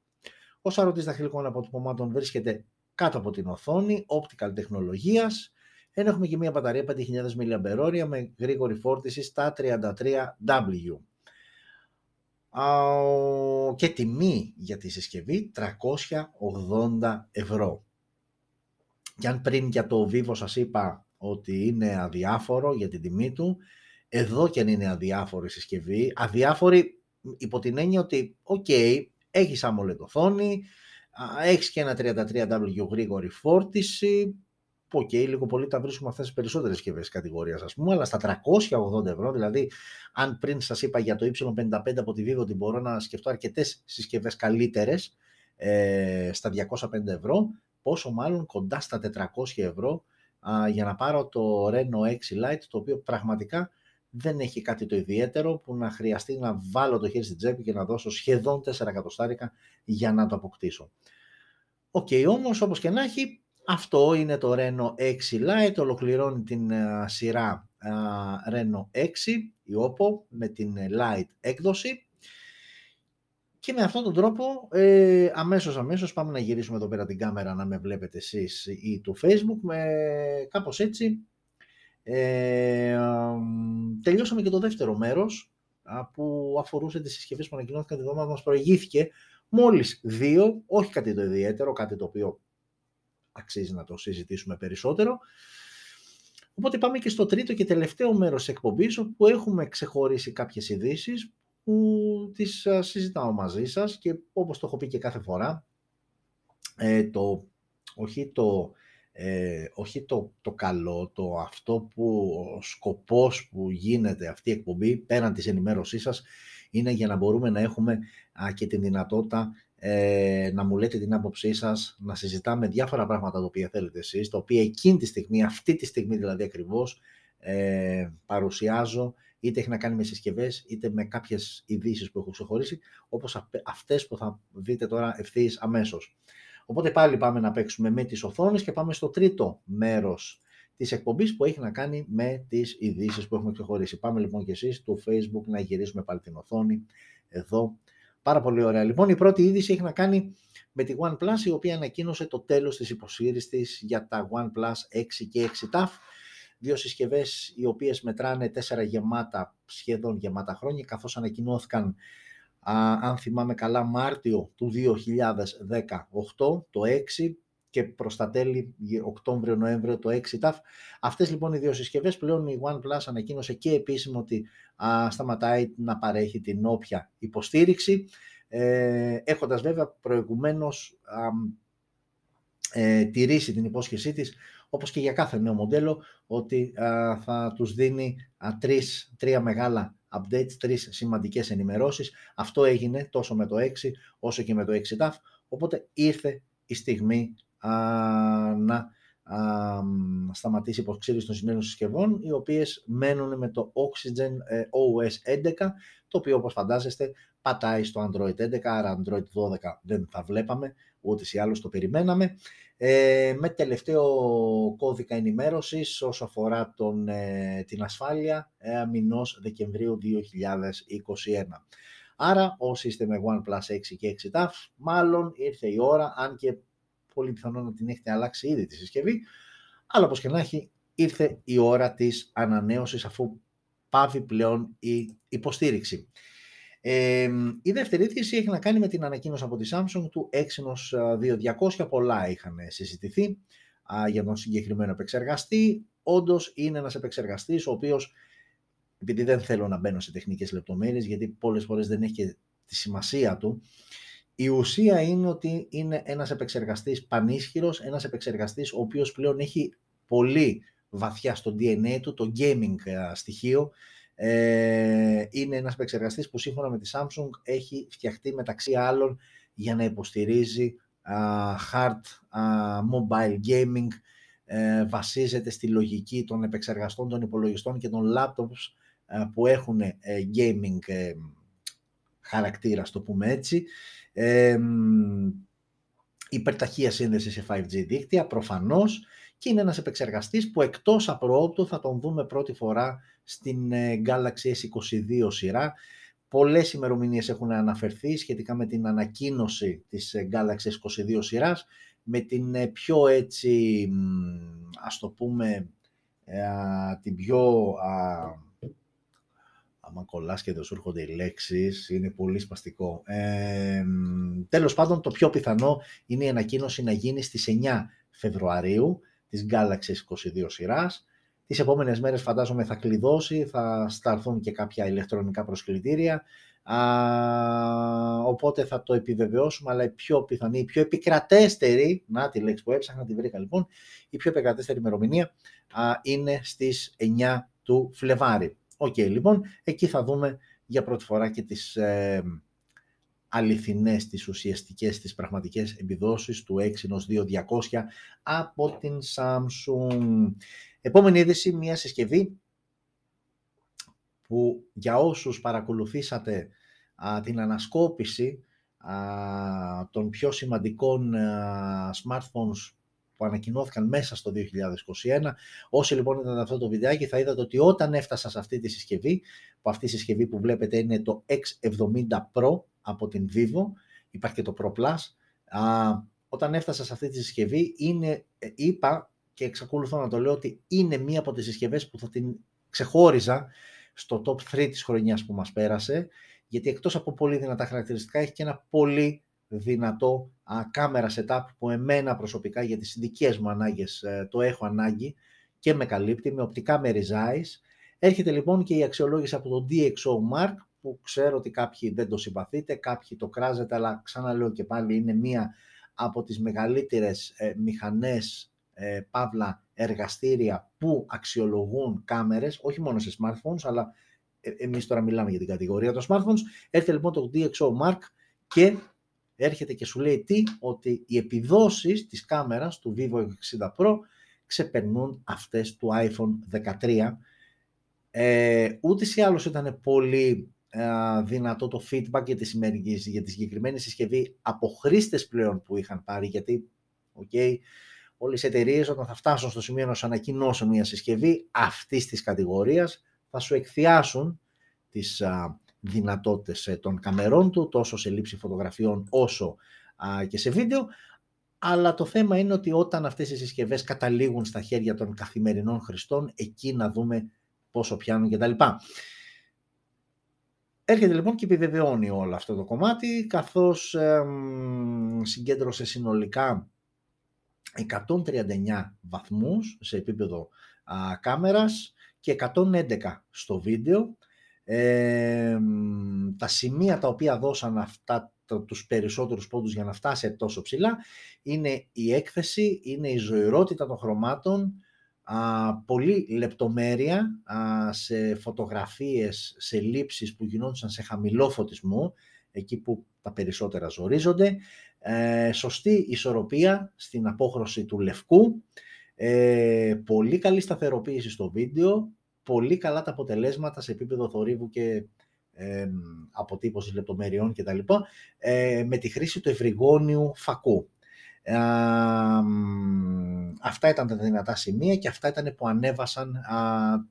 Ο σαρωτής δαχτυλικών αποτυπωμάτων βρίσκεται κάτω από την οθόνη, optical τεχνολογίας. Ενώ έχουμε και μια μπαταρία 5.000 mAh με γρήγορη φόρτιση στα 33W. Και τιμή για τη συσκευή 380 ευρώ. Και αν πριν για το Vivo σας είπα ότι είναι αδιάφορο για την τιμή του, εδώ και αν είναι αδιάφορη συσκευή, αδιάφορη υπό την έννοια ότι, OK, okay, έχεις AMOLED οθόνη, έχεις και ένα 33W γρήγορη φόρτιση, OK, okay, λίγο πολύ τα βρίσκουμε αυτές τις περισσότερες συσκευές κατηγορίας, ας πούμε, αλλά στα 380 ευρώ, δηλαδή αν πριν σας είπα για το Y55 από τη Vivo ότι μπορώ να σκεφτώ αρκετές συσκευές καλύτερες ε, στα 205 ευρώ, πόσο μάλλον κοντά στα 400 ευρώ α, για να πάρω το Reno 6 Lite, το οποίο πραγματικά δεν έχει κάτι το ιδιαίτερο που να χρειαστεί να βάλω το χέρι στην τσέπη και να δώσω σχεδόν 4 εκατοστάρικα για να το αποκτήσω. OK, okay, όμως όπως και να έχει, αυτό είναι το Reno 6 Lite, ολοκληρώνει την σειρά α, Reno 6, η Oppo, με την Lite έκδοση. Και με αυτόν τον τρόπο, ε, αμέσως αμέσως πάμε να γυρίσουμε εδώ πέρα την κάμερα να με βλέπετε εσείς ή το Facebook. Με, κάπως έτσι ε, τελειώσαμε και το δεύτερο μέρος που αφορούσε τις συσκευές που ανακοινώθηκαν τη εβδομάδα μας προηγήθηκε μόλις δύο, όχι κάτι το ιδιαίτερο, κάτι το οποίο αξίζει να το συζητήσουμε περισσότερο. Οπότε πάμε και στο τρίτο και τελευταίο μέρος της εκπομπής όπου έχουμε ξεχωρίσει κάποιες ειδήσει που τις συζητάω μαζί σας και όπως το έχω πει και κάθε φορά, ε, το, όχι το, ε, όχι το, το καλό, το αυτό που ο σκοπός που γίνεται αυτή η εκπομπή πέραν της ενημέρωσής σας είναι για να μπορούμε να έχουμε α, και τη δυνατότητα ε, να μου λέτε την άποψή σας, να συζητάμε διάφορα πράγματα τα οποία θέλετε εσείς, τα οποία εκείνη τη στιγμή, αυτή τη στιγμή δηλαδή ακριβώς, ε, παρουσιάζω είτε έχει να κάνει με συσκευές, είτε με κάποιες ειδήσεις που έχω ξεχωρίσει, όπως αυτές που θα δείτε τώρα ευθύς αμέσως. Οπότε πάλι πάμε να παίξουμε με τις οθόνες και πάμε στο τρίτο μέρος της εκπομπής που έχει να κάνει με τις ειδήσεις που έχουμε ξεχωρίσει. Πάμε λοιπόν και εσείς στο Facebook να γυρίσουμε πάλι την οθόνη εδώ. Πάρα πολύ ωραία. Λοιπόν, η πρώτη είδηση έχει να κάνει με τη OnePlus, η οποία ανακοίνωσε το τέλος της υποσύρης για τα OnePlus 6 και 6 TAF δύο συσκευές οι οποίες μετράνε τέσσερα γεμάτα, σχεδόν γεμάτα χρόνια, καθώς ανακοινώθηκαν, αν θυμάμαι καλά, Μάρτιο του 2018, το 6 και προς τα τέλη Οκτώβριο-Νοέμβριο το 6 TAF. Αυτές λοιπόν οι δύο συσκευές πλέον η OnePlus ανακοίνωσε και επίσημα ότι α, σταματάει να παρέχει την όποια υποστήριξη, ε, έχοντας βέβαια προηγουμένως ε, τηρήσει την υπόσχεσή της όπως και για κάθε νέο μοντέλο, ότι θα τους δίνει τρεις, τρία μεγάλα updates, τρεις σημαντικές ενημερώσεις. Αυτό έγινε τόσο με το 6 όσο και με το 6 TAF, οπότε ήρθε η στιγμή να σταματήσει η υποξήρηση των σημείων συσκευών, οι οποίες μένουν με το Oxygen ε, OS 11, το οποίο όπως φαντάζεστε πατάει στο Android 11, άρα Android 12 δεν θα βλέπαμε, ούτε ή άλλως το περιμέναμε ε, με τελευταίο κώδικα ενημέρωσης όσο αφορά τον, ε, την ασφάλεια ε, μηνός Δεκεμβρίου 2021. Άρα όσοι είστε με OnePlus 6 και 6 TAF, μάλλον ήρθε η ώρα, αν και πολύ πιθανό να την έχετε αλλάξει ήδη τη συσκευή, αλλά όπως και να έχει, ήρθε η ώρα της ανανέωσης αφού πάβει πλέον η υποστήριξη. Ε, η δεύτερη είδηση έχει να κάνει με την ανακοίνωση από τη Samsung του Exynos 2200. Πολλά είχαν συζητηθεί α, για τον συγκεκριμένο επεξεργαστή. Όντως είναι ένας επεξεργαστής ο οποίος, επειδή δεν θέλω να μπαίνω σε τεχνικές λεπτομέρειες, γιατί πολλές φορές δεν έχει και τη σημασία του, η ουσία είναι ότι είναι ένας επεξεργαστής πανίσχυρος, ένας επεξεργαστής ο οποίος πλέον έχει πολύ βαθιά στο DNA του το gaming στοιχείο, ε, είναι ένας επεξεργαστής που σύμφωνα με τη Samsung έχει φτιαχτεί μεταξύ άλλων για να υποστηρίζει hard mobile gaming, ε, βασίζεται στη λογική των επεξεργαστών των υπολογιστών και των laptops ε, που έχουν ε, gaming χαρακτήρα, το πούμε έτσι. υπερταχεία σύνδεσης σε 5G δίκτυα, προφανώς, και είναι ένας επεξεργαστής που εκτός απροόπτου θα τον δούμε πρώτη φορά στην ε, Galaxy S22 σειρά. Πολλές ημερομηνίες έχουν αναφερθεί σχετικά με την ανακοίνωση της ε, Galaxy S22 σειράς, με την ε, πιο έτσι, ας το πούμε, την πιο... Άμα κολλάς και δεν σου έρχονται οι λέξεις, είναι πολύ σπαστικό. Ε, τέλος πάντων, το πιο πιθανό είναι η ανακοίνωση να γίνει στις 9 Φεβρουαρίου, της Galaxy S22 σειράς. Τις επόμενες μέρες φαντάζομαι θα κλειδώσει, θα σταλθούν και κάποια ηλεκτρονικά προσκλητήρια, α, οπότε θα το επιβεβαιώσουμε, αλλά η πιο πιθανή, η πιο επικρατέστερη, να τη λέξη που έψαχνα, τη βρήκα λοιπόν, η πιο επικρατέστερη ημερομηνία α, είναι στις 9 του Φλεβάρι. Οκ, λοιπόν, εκεί θα δούμε για πρώτη φορά και τις ε, αληθινές, τις ουσιαστικές, τις πραγματικές επιδόσεις του Exynos 2200 από την Samsung. Επόμενη είδηση, μια συσκευή που για όσους παρακολουθήσατε την ανασκόπηση των πιο σημαντικών smartphones που ανακοινώθηκαν μέσα στο 2021. Όσοι λοιπόν είδατε αυτό το βιντεάκι θα είδατε ότι όταν έφτασα σε αυτή τη συσκευή, που αυτή η συσκευή που βλέπετε είναι το X70 Pro από την Vivo, υπάρχει και το Pro Plus, α, όταν έφτασα σε αυτή τη συσκευή είναι, ε, είπα και εξακολουθώ να το λέω ότι είναι μία από τις συσκευές που θα την ξεχώριζα στο top 3 της χρονιάς που μας πέρασε, γιατί εκτός από πολύ δυνατά χαρακτηριστικά έχει και ένα πολύ δυνατό α, κάμερα setup που εμένα προσωπικά για τις δικές μου ανάγκες ε, το έχω ανάγκη και με καλύπτει με οπτικά με ριζάις. Έρχεται λοιπόν και η αξιολόγηση από το DxO Mark που ξέρω ότι κάποιοι δεν το συμπαθείτε, κάποιοι το κράζετε, αλλά ξαναλέω και πάλι είναι μία από τις μεγαλύτερες ε, μηχανές ε, παύλα εργαστήρια που αξιολογούν κάμερες, όχι μόνο σε smartphones, αλλά ε, εμείς τώρα μιλάμε για την κατηγορία των smartphones. Έρχεται λοιπόν το DxO Mark και έρχεται και σου λέει τι, ότι οι επιδόσεις της κάμερας του Vivo X60 Pro ξεπερνούν αυτές του iPhone 13. Ε, ούτε ή άλλως ήταν πολύ ε, δυνατό το feedback για τη, για τη συγκεκριμένη συσκευή από χρήστες πλέον που είχαν πάρει, γιατί okay, όλες οι εταιρείες όταν θα φτάσουν στο σημείο να σου ανακοινώσουν μια συσκευή αυτής της κατηγορίας θα σου εκθιάσουν τις α, δυνατότητες ε, των καμερών του, τόσο σε λήψη φωτογραφιών όσο και σε βίντεο, αλλά το θέμα είναι ότι όταν αυτές οι συσκευές καταλήγουν στα χέρια των καθημερινών χρηστών, εκεί να δούμε πόσο πιάνουν κτλ. Έρχεται λοιπόν και επιβεβαιώνει όλο αυτό το κομμάτι, καθώς συγκέντρωσε συνολικά 139 βαθμούς σε επίπεδο α, κάμερας και 111 στο βίντεο. Ε, τα σημεία τα οποία δώσαν αυτά τους περισσότερους πόντους για να φτάσει τόσο ψηλά είναι η έκθεση, είναι η ζωηρότητα των χρωμάτων, α, πολύ λεπτομέρεια α, σε φωτογραφίες, σε λήψεις που γινόντουσαν σε χαμηλό φωτισμό, εκεί που τα περισσότερα ζορίζονται, ε, σωστή ισορροπία στην απόχρωση του λευκού, ε, πολύ καλή σταθεροποίηση στο βίντεο, πολύ καλά τα αποτελέσματα σε επίπεδο θορύβου και ε, αποτύπωσης λεπτομεριών κτλ. Ε, με τη χρήση του ευρυγόνιου φακού. Ε, αυτά ήταν τα δυνατά σημεία και αυτά ήταν που ανέβασαν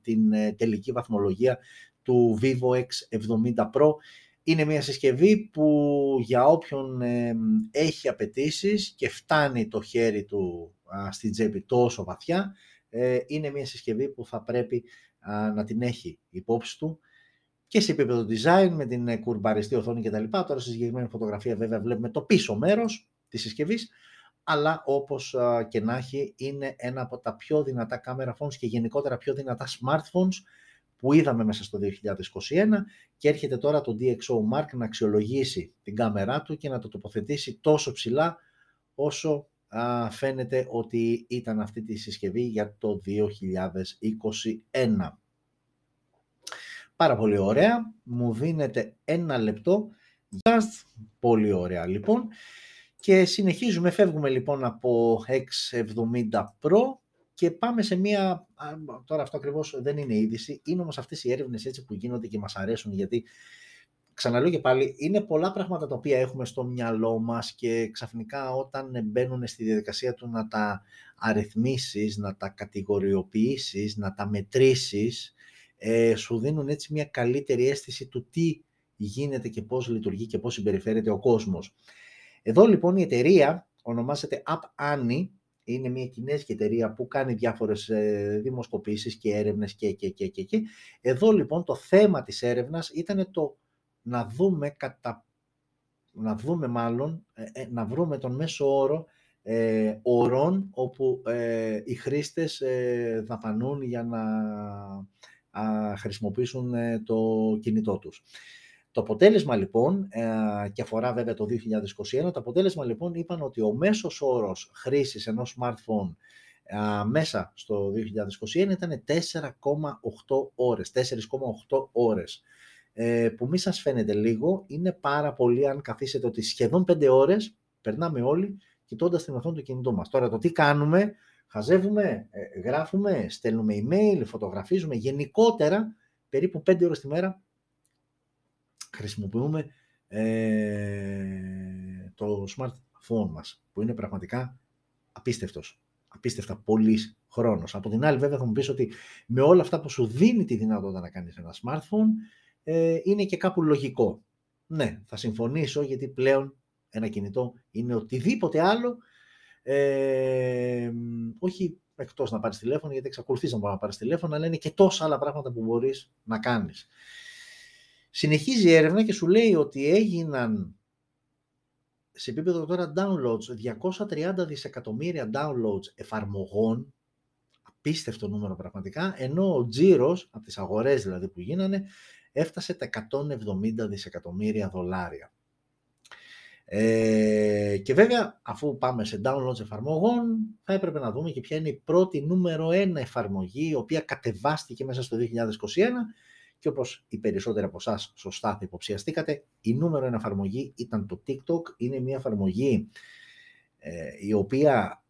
την ε, τελική βαθμολογία του Vivo X70 Pro. Είναι μια συσκευή που για όποιον έχει απαιτήσεις και φτάνει το χέρι του στην τσέπη τόσο βαθιά, είναι μια συσκευή που θα πρέπει να την έχει υπόψη του και σε επίπεδο design με την ε, κουρμπαριστή οθόνη κτλ. Τώρα στη συγκεκριμένη φωτογραφία βέβαια βλέπουμε το πίσω μέρος της συσκευής αλλά όπως και να έχει είναι ένα από τα πιο δυνατά κάμερα phones και γενικότερα πιο δυνατά smartphones που είδαμε μέσα στο 2021 και έρχεται τώρα το DxO Mark να αξιολογήσει την κάμερά του και να το τοποθετήσει τόσο ψηλά όσο φαίνεται ότι ήταν αυτή τη συσκευή για το 2021. Πάρα πολύ ωραία. Μου δίνετε ένα λεπτό. Just πολύ ωραία λοιπόν. Και συνεχίζουμε, φεύγουμε λοιπόν από X70 Pro και πάμε σε μία, τώρα αυτό ακριβώς δεν είναι είδηση, είναι όμως αυτές οι έρευνες έτσι που γίνονται και μας αρέσουν γιατί ξαναλέω και πάλι, είναι πολλά πράγματα τα οποία έχουμε στο μυαλό μας και ξαφνικά όταν μπαίνουν στη διαδικασία του να τα αριθμίσεις, να τα κατηγοριοποιήσεις, να τα μετρήσεις, ε, σου δίνουν έτσι μια καλύτερη αίσθηση του τι γίνεται και πώς λειτουργεί και πώς συμπεριφέρεται ο κόσμος. Εδώ λοιπόν η εταιρεία ονομάζεται App Annie, είναι μια κινέζικη εταιρεία που κάνει διάφορες ε, δημοσκοπήσεις και έρευνες και, και, και, και, και. Εδώ λοιπόν το θέμα της έρευνας ήταν το να δούμε κατά να δούμε μάλλον, ε, ε, να βρούμε τον μέσο όρο ε, ορών όπου ε, οι χρήστες ε, δαπανούν για να χρησιμοποιήσουν ε, το κινητό τους. Το αποτέλεσμα λοιπόν, ε, και αφορά βέβαια το 2021, το αποτέλεσμα λοιπόν είπαν ότι ο μέσος όρος χρήσης ενός smartphone μέσα στο 2021 ήταν 4,8 ώρες, 4,8 ώρες. Ε, που μη σας φαίνεται λίγο, είναι πάρα πολύ αν καθίσετε ότι σχεδόν 5 ώρες περνάμε όλοι κοιτώντας την οθόνη του κινητού μας. Τώρα το τι κάνουμε, χαζεύουμε, ε, γράφουμε, στέλνουμε email, φωτογραφίζουμε, γενικότερα περίπου 5 ώρες τη μέρα χρησιμοποιούμε ε, το smartphone μας, που είναι πραγματικά απίστευτος. Απίστευτα πολύς χρόνος. Από την άλλη βέβαια θα μου πεις ότι με όλα αυτά που σου δίνει τη δυνατότητα να κάνεις ένα smartphone, ε, είναι και κάπου λογικό. Ναι, θα συμφωνήσω γιατί πλέον ένα κινητό είναι οτιδήποτε άλλο, ε, όχι εκτός να πάρεις τηλέφωνο, γιατί εξακολουθείς να να πάρεις τηλέφωνο, αλλά είναι και τόσα άλλα πράγματα που μπορείς να κάνεις. Συνεχίζει η έρευνα και σου λέει ότι έγιναν σε επίπεδο τώρα downloads, 230 δισεκατομμύρια downloads εφαρμογών, απίστευτο νούμερο πραγματικά, ενώ ο τζίρος, από τις αγορές δηλαδή που γίνανε, έφτασε τα 170 δισεκατομμύρια δολάρια. Ε, και βέβαια, αφού πάμε σε downloads εφαρμογών, θα έπρεπε να δούμε και ποια είναι η πρώτη νούμερο ένα εφαρμογή, η οποία κατεβάστηκε μέσα στο 2021 και όπως οι περισσότεροι από εσάς σωστά θα υποψιαστήκατε, η νούμερο ένα εφαρμογή ήταν το TikTok. Είναι μια εφαρμογή ε, η οποία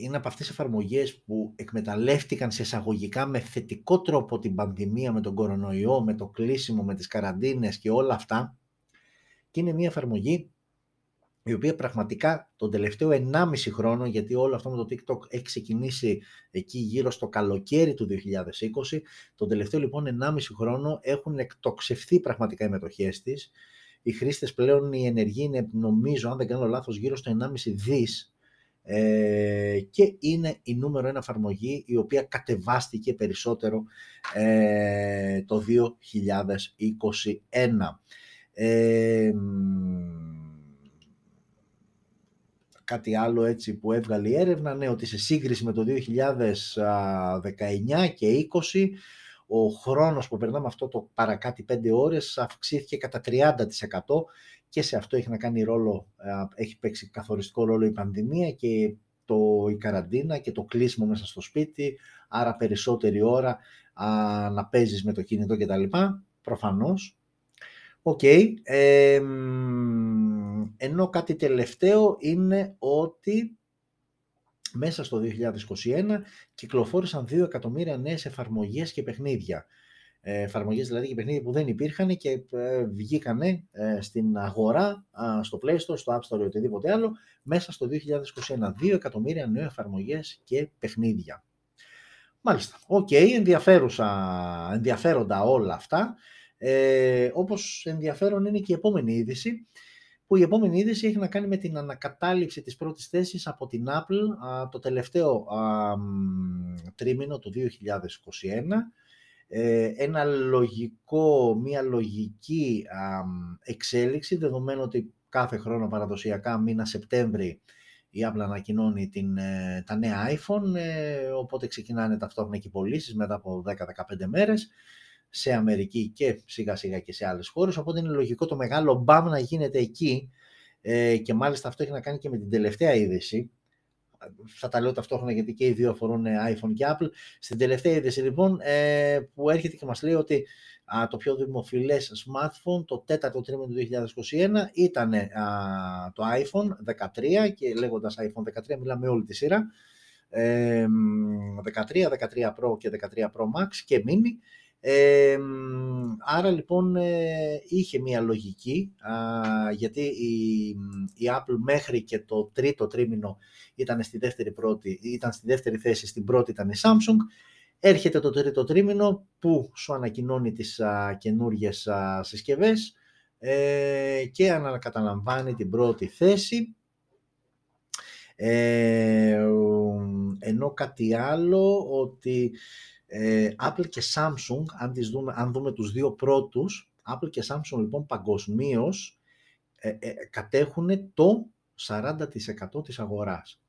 είναι από αυτές τις εφαρμογές που εκμεταλλεύτηκαν σε εισαγωγικά με θετικό τρόπο την πανδημία, με τον κορονοϊό, με το κλείσιμο, με τις καραντίνες και όλα αυτά. Και είναι μια εφαρμογή η οποία πραγματικά τον τελευταίο 1,5 χρόνο, γιατί όλο αυτό με το TikTok έχει ξεκινήσει εκεί γύρω στο καλοκαίρι του 2020, τον τελευταίο λοιπόν 1,5 χρόνο έχουν εκτοξευθεί πραγματικά οι μετοχές της. Οι χρήστες πλέον η ενεργή είναι νομίζω, αν δεν κάνω λάθος, γύρω στο 1,5 δις ε, και είναι η νούμερο ένα εφαρμογή η οποία κατεβάστηκε περισσότερο ε, το 2021. Ε, κάτι άλλο έτσι που έβγαλε η έρευνα, ναι, ότι σε σύγκριση με το 2019 και 20 ο χρόνος που περνάμε αυτό το παρακάτι 5 ώρες αυξήθηκε κατά 30% και σε αυτό έχει να κάνει ρόλο, έχει παίξει καθοριστικό ρόλο η πανδημία και το, η καραντίνα και το κλείσιμο μέσα στο σπίτι, άρα περισσότερη ώρα α, να παίζεις με το κινητό κτλ. Προφανώς. OK. Okay. ενώ κάτι τελευταίο είναι ότι μέσα στο 2021 κυκλοφόρησαν 2 εκατομμύρια νέες εφαρμογές και παιχνίδια. Ε, εφαρμογές δηλαδή και παιχνίδια που δεν υπήρχαν και ε, βγήκανε ε, στην αγορά, στο Play Store, στο App Store ή οτιδήποτε άλλο, μέσα στο 2021. 2 εκατομμύρια νέες εφαρμογές και παιχνίδια. Μάλιστα. OK, okay, ενδιαφέροντα όλα αυτά. Ε, όπως ενδιαφέρον είναι και η επόμενη είδηση, που η επόμενη είδηση έχει να κάνει με την ανακατάληψη της πρώτης θέσης από την Apple το τελευταίο τρίμηνο του 2021. Ε, ένα λογικό, μια λογική εξέλιξη, δεδομένου ότι κάθε χρόνο παραδοσιακά μήνα Σεπτέμβρη η Apple ανακοινώνει την, ε, τα νέα iPhone, ε, οπότε ξεκινάνε ταυτόχρονα και οι πωλήσεις μετά από 10-15 μέρες σε Αμερική και σιγά σιγά και σε άλλες χώρες, οπότε είναι λογικό το μεγάλο μπαμ να γίνεται εκεί ε, και μάλιστα αυτό έχει να κάνει και με την τελευταία είδηση, θα τα λέω ταυτόχρονα γιατί και οι δύο αφορούν iPhone και Apple. Στην τελευταία είδηση λοιπόν ε, που έρχεται και μας λέει ότι α, το πιο δημοφιλές smartphone το τέταρτο τρίμηνο του 2021 ήταν το iPhone 13 και λέγοντας iPhone 13 μιλάμε όλη τη σειρά. 13, 13 Pro και 13 Pro Max και Mini άρα λοιπόν ε, είχε μία λογική, γιατί η, η Apple μέχρι και το τρίτο τρίμηνο ήταν στη δεύτερη, πρώτη, ήταν στη δεύτερη θέση, στην πρώτη ήταν η Samsung. Έρχεται το τρίτο τρίμηνο που σου ανακοινώνει τις α, καινούργιες α, συσκευές ε, και ανακαταλαμβάνει την πρώτη θέση. Ε, ενώ κάτι άλλο ότι ε, Apple και Samsung, αν, τις δούμε, αν δούμε τους δύο πρώτους, Apple και Samsung λοιπόν παγκοσμίως ε, ε, κατέχουν το 40% της αγοράς.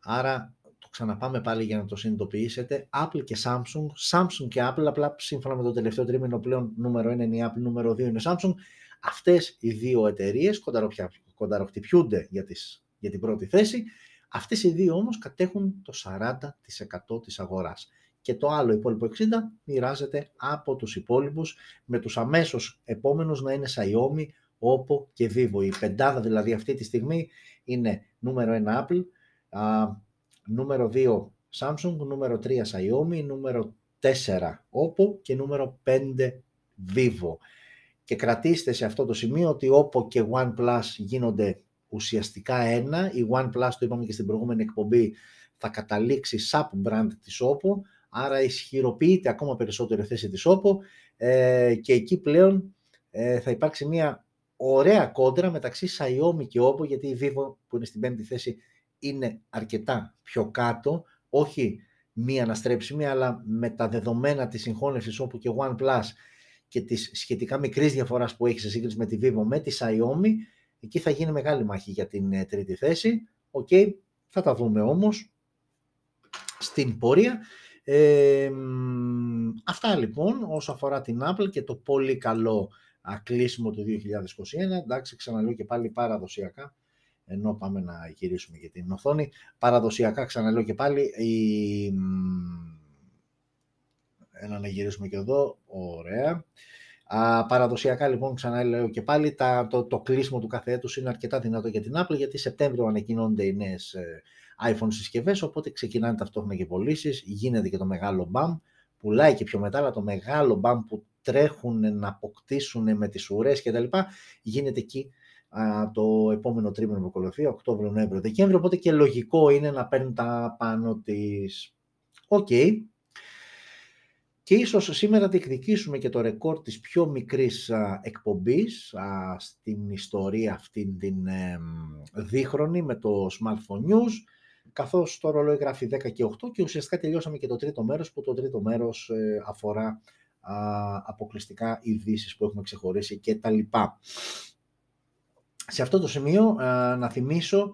άρα το ξαναπάμε πάλι για να το συνειδητοποιήσετε. Apple και Samsung, Samsung και Apple, απλά σύμφωνα με το τελευταίο τρίμηνο πλέον νούμερο 1 είναι η Apple, νούμερο 2 είναι η Samsung. Αυτές οι δύο εταιρείες κονταροχτυπιούνται για, τις, για την πρώτη θέση. Αυτές οι δύο όμως κατέχουν το 40% της αγοράς. Και το άλλο υπόλοιπο 60 μοιράζεται από τους υπόλοιπους με τους αμέσως επόμενους να είναι Xiaomi, Oppo και Vivo. Η πεντάδα δηλαδή αυτή τη στιγμή είναι νούμερο 1 Apple, α, νούμερο 2 Samsung, νούμερο 3 Xiaomi, νούμερο 4 Oppo και νούμερο 5 Vivo. Και κρατήστε σε αυτό το σημείο ότι Oppo και OnePlus γίνονται ουσιαστικά ένα. Η OnePlus, το είπαμε και στην προηγούμενη εκπομπή, θα καταλήξει sub-brand της Oppo, άρα ισχυροποιείται ακόμα περισσότερο η θέση της Oppo ε, και εκεί πλέον ε, θα υπάρξει μια ωραία κόντρα μεταξύ Xiaomi και Oppo, γιατί η Vivo που είναι στην πέμπτη θέση είναι αρκετά πιο κάτω, όχι μία αναστρέψιμη, αλλά με τα δεδομένα της συγχώνευσης Oppo και OnePlus και της σχετικά μικρής διαφοράς που έχει σε σύγκριση με τη Vivo με τη Xiaomi, εκεί θα γίνει μεγάλη μάχη για την ε, τρίτη θέση. OK, okay, θα τα δούμε όμως στην πορεία. Ε, αυτά λοιπόν όσο αφορά την Apple και το πολύ καλό κλείσιμο του 2021. Εντάξει, ξαναλέω και πάλι παραδοσιακά, ενώ πάμε να γυρίσουμε για την οθόνη. Παραδοσιακά, ξαναλέω και πάλι, η... ένα να γυρίσουμε και εδώ, ωραία. Α, παραδοσιακά λοιπόν ξαναλέω και πάλι τα, το, το κλείσιμο του κάθε έτους είναι αρκετά δυνατό για την Apple γιατί Σεπτέμβριο ανακοινώνται οι νέες ε, iPhone συσκευές οπότε ξεκινάνε ταυτόχρονα και πωλήσεις, γίνεται και το μεγάλο BAM πουλάει και πιο μετά αλλά το μεγάλο BAM που τρέχουν να αποκτήσουν με τις ουρές και τα λοιπά, γίνεται εκεί α, το επόμενο τρίμηνο που ακολουθεί, Οκτώβριο, Νοέμβριο, Δεκέμβριο, οπότε και λογικό είναι να παίρνουν τα πάνω της. Οκ. Και ίσως σήμερα διεκδικήσουμε και το ρεκόρ της πιο μικρής α, εκπομπής α, στην ιστορία αυτή την ε, δίχρονη με το Smartphone News, καθώς το ρολόι γράφει 10 και 8 και ουσιαστικά τελειώσαμε και το τρίτο μέρος, που το τρίτο μέρος ε, αφορά αποκλειστικά ειδήσεις που έχουμε ξεχωρίσει και τα λοιπά. Σε αυτό το σημείο να θυμίσω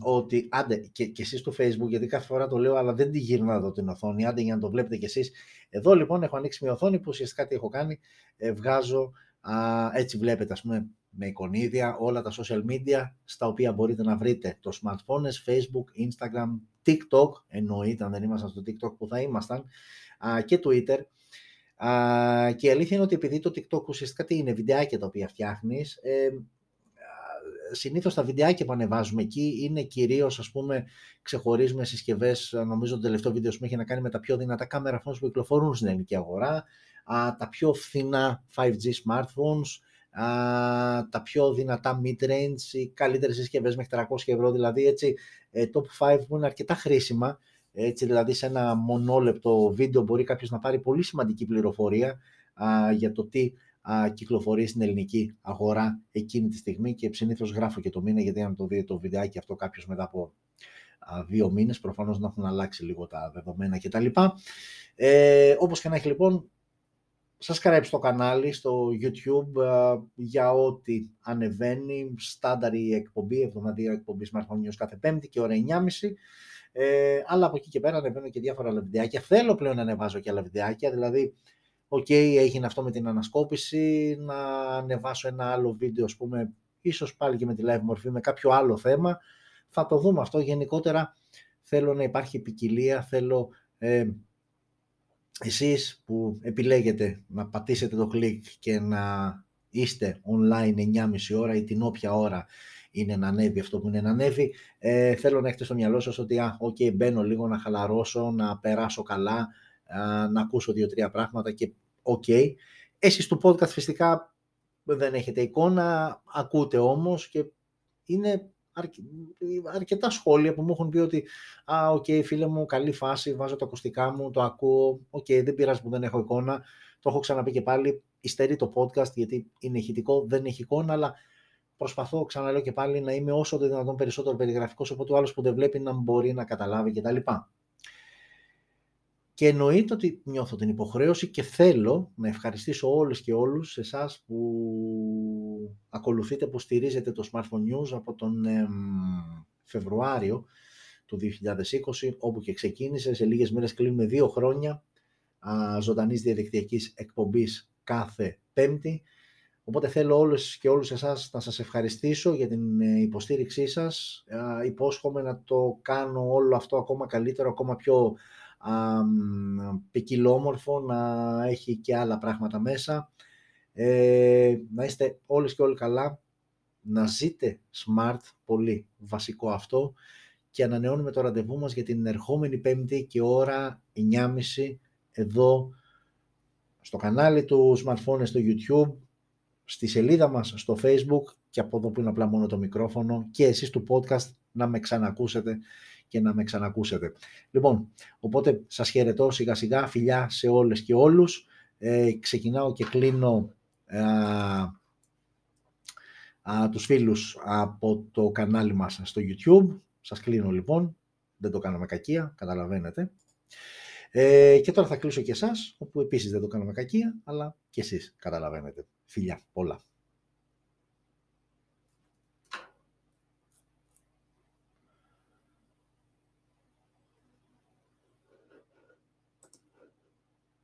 ότι άντε και, και εσείς στο facebook γιατί κάθε φορά το λέω αλλά δεν τη γύρνα εδώ την οθόνη άντε για να το βλέπετε κι εσείς εδώ λοιπόν έχω ανοίξει μια οθόνη που ουσιαστικά τι έχω κάνει ε, βγάζω α, έτσι βλέπετε ας πούμε με εικονίδια όλα τα social media στα οποία μπορείτε να βρείτε το smartphone, facebook, instagram, tiktok εννοείται αν δεν ήμασταν στο tiktok που θα ήμασταν α, και twitter Α, και η αλήθεια είναι ότι επειδή το TikTok ουσιαστικά τι είναι, βιντεάκια τα οποία φτιάχνεις. Ε, συνήθως τα βιντεάκια που ανεβάζουμε εκεί είναι κυρίως ας πούμε ξεχωρίζουμε συσκευές, νομίζω το τελευταίο βίντεο που έχει να κάνει με τα πιο δυνατά κάμερα phones που κυκλοφορούν στην ελληνική αγορά, α, τα πιο φθηνά 5G smartphones, α, τα πιο δυνατά mid-range, οι καλύτερες συσκευές μέχρι 300 ευρώ, δηλαδή έτσι ε, top 5 που είναι αρκετά χρήσιμα έτσι δηλαδή σε ένα μονόλεπτο βίντεο μπορεί κάποιος να πάρει πολύ σημαντική πληροφορία α, για το τι α, κυκλοφορεί στην ελληνική αγορά εκείνη τη στιγμή και συνήθως γράφω και το μήνα γιατί αν το δει το βιντεάκι αυτό κάποιος μετά από α, δύο μήνες προφανώς να έχουν αλλάξει λίγο τα δεδομένα κτλ. Ε, όπως και να έχει λοιπόν subscribe στο κανάλι, στο YouTube για ό,τι ανεβαίνει, στάνταρ η εκπομπή, εβδομαδία εκπομπή Smartphone News κάθε πέμπτη και ώρα 9.30 ε, αλλά από εκεί και πέρα ανεβαίνω και διάφορα άλλα βιντεάκια. Θέλω πλέον να ανεβάζω και άλλα βιντεάκια, δηλαδή, OK, okay, έγινε αυτό με την ανασκόπηση, να ανεβάσω ένα άλλο βίντεο, ας πούμε, ίσως πάλι και με τη live μορφή, με κάποιο άλλο θέμα. Θα το δούμε αυτό. Γενικότερα θέλω να υπάρχει ποικιλία, θέλω ε, εσείς που επιλέγετε να πατήσετε το κλικ και να είστε online 9.30 ώρα ή την όποια ώρα είναι να ανέβει αυτό που είναι να ανέβει. Ε, θέλω να έχετε στο μυαλό σας ότι, α, okay, μπαίνω λίγο να χαλαρώσω, να περάσω καλά, α, να ακούσω δύο-τρία πράγματα και OK. Okay. Εσείς στο podcast φυσικά δεν έχετε εικόνα, ακούτε όμως και είναι αρκετά σχόλια που μου έχουν πει ότι «Α, OK, okay, φίλε μου, καλή φάση, βάζω τα ακουστικά μου, το ακούω, OK, okay, δεν πειράζει που δεν έχω εικόνα». Το έχω ξαναπεί και πάλι, υστερεί το podcast γιατί είναι ηχητικό, δεν έχει εικόνα, αλλά προσπαθώ, ξαναλέω και πάλι, να είμαι όσο το δυνατόν περισσότερο περιγραφικός, οπότε ο άλλος που δεν βλέπει να μπορεί να καταλάβει κτλ. Και εννοείται ότι νιώθω την υποχρέωση και θέλω να ευχαριστήσω όλες και όλους εσάς που ακολουθείτε, που στηρίζετε το Smartphone News από τον Φεβρουάριο του 2020, όπου και ξεκίνησε. Σε λίγες μέρες κλείνουμε δύο χρόνια α, ζωντανής διαδικτυακής εκπομπής κάθε Πέμπτη. Οπότε θέλω όλους και όλους εσάς να σας ευχαριστήσω για την ε, υποστήριξή σας. Υπόσχομαι να το κάνω όλο αυτό ακόμα καλύτερο, ακόμα πιο ποικιλόμορφο, να έχει και άλλα πράγματα μέσα. Ε, να είστε όλες και όλοι καλά, να ζείτε smart, πολύ βασικό αυτό και ανανεώνουμε το ραντεβού μας για την ερχόμενη πέμπτη και ώρα 9.30 εδώ στο κανάλι του Smartphone στο YouTube, στη σελίδα μας στο Facebook και από εδώ που είναι απλά μόνο το μικρόφωνο και εσείς του podcast να με ξανακούσετε και να με ξανακούσετε. Λοιπόν, οπότε σας χαιρετώ σιγά σιγά, φιλιά σε όλες και όλους. Ε, ξεκινάω και κλείνω ε, α, τους φίλους από το κανάλι μας στο YouTube. Σας κλείνω λοιπόν, δεν το κάναμε κακία, καταλαβαίνετε. Ε, και τώρα θα κλείσω και εσάς, όπου επίσης δεν το κάναμε κακία, αλλά και εσείς καταλαβαίνετε. Φιλιά, πολλά.